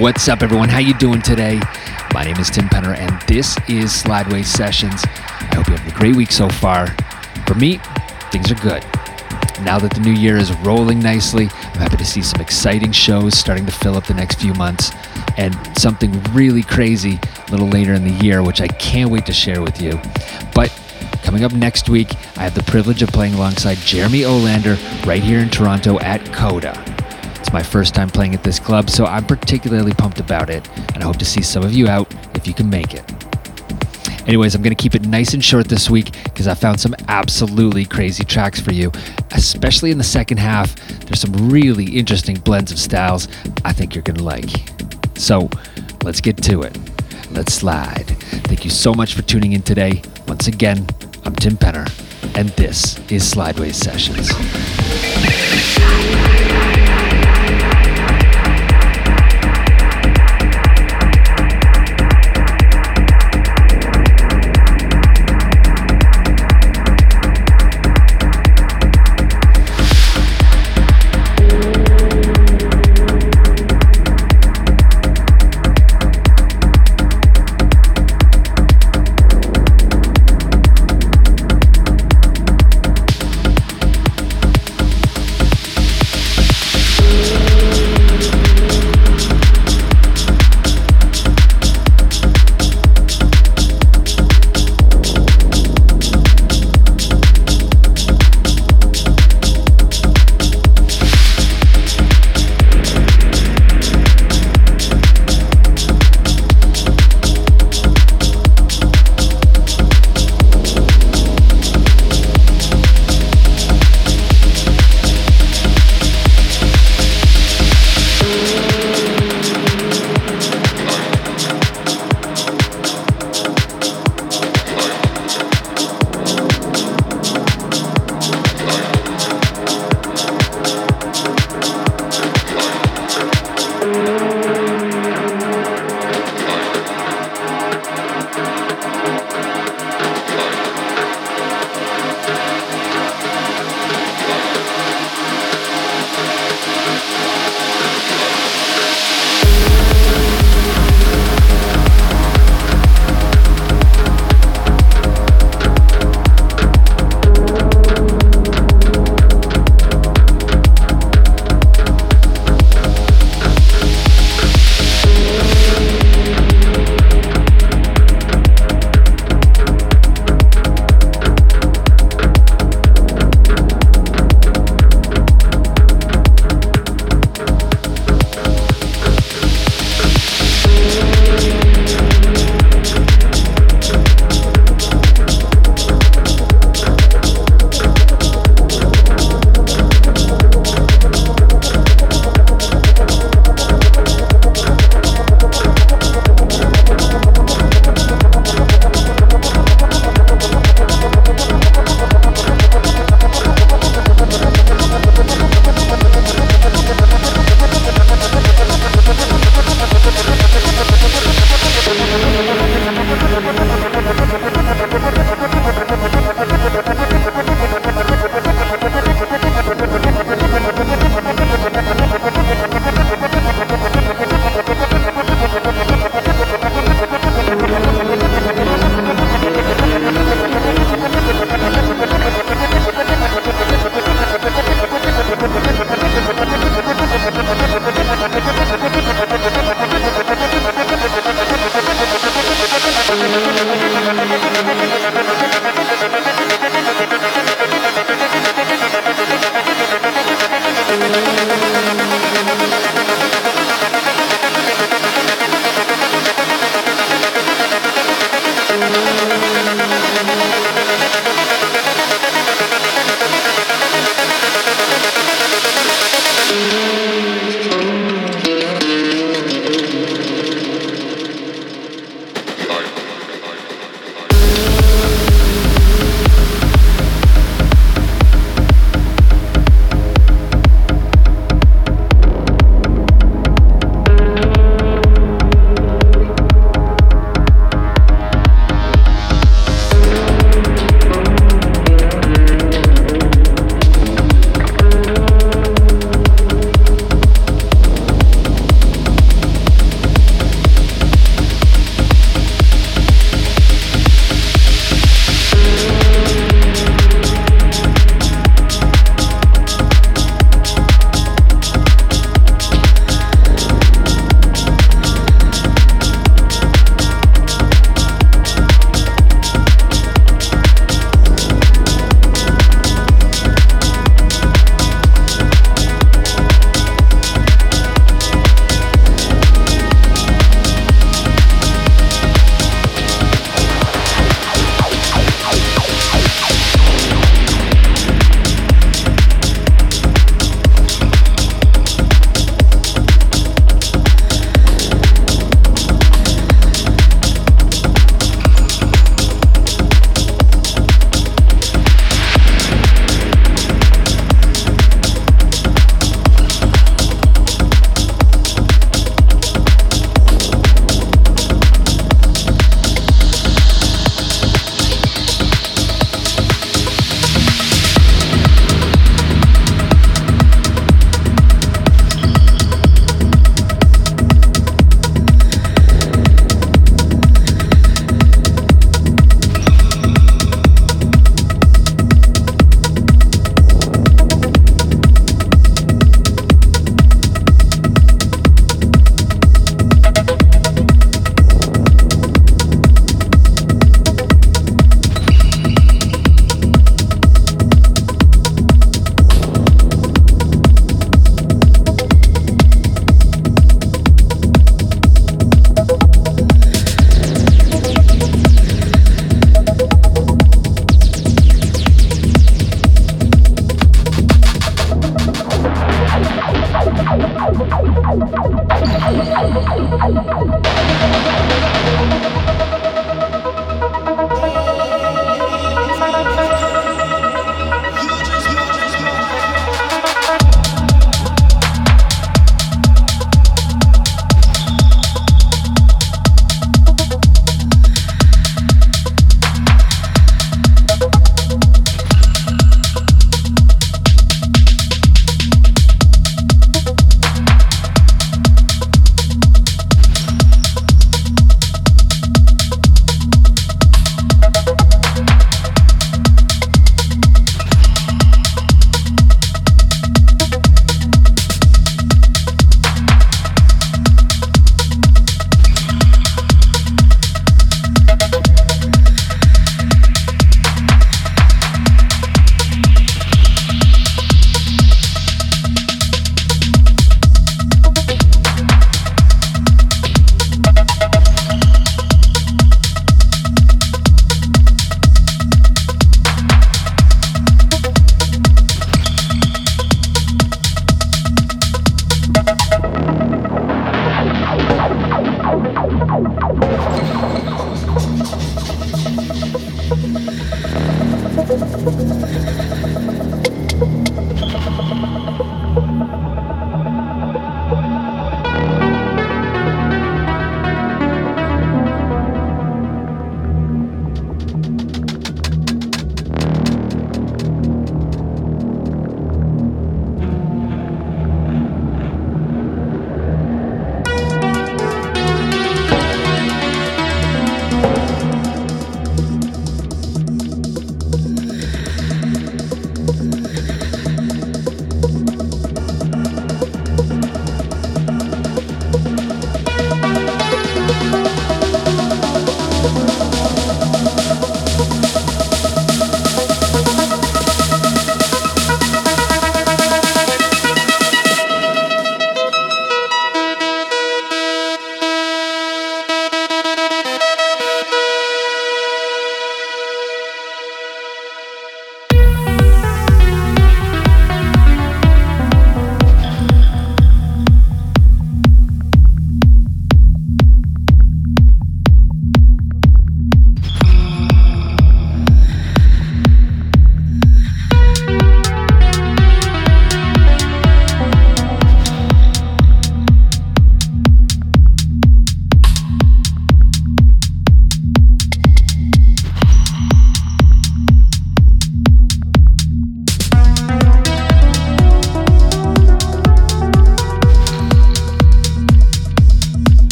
What's up, everyone? How you doing today? My name is Tim Penner, and this is Slideways Sessions. I hope you're having a great week so far. For me, things are good. Now that the new year is rolling nicely, I'm happy to see some exciting shows starting to fill up the next few months, and something really crazy a little later in the year, which I can't wait to share with you. But coming up next week, I have the privilege of playing alongside Jeremy Olander right here in Toronto at Coda. It's my first time playing at this club, so I'm particularly pumped about it, and I hope to see some of you out if you can make it. Anyways, I'm going to keep it nice and short this week because I found some absolutely crazy tracks for you, especially in the second half. There's some really interesting blends of styles I think you're going to like. So let's get to it. Let's slide. Thank you so much for tuning in today. Once again, I'm Tim Penner, and this is Slideways Sessions.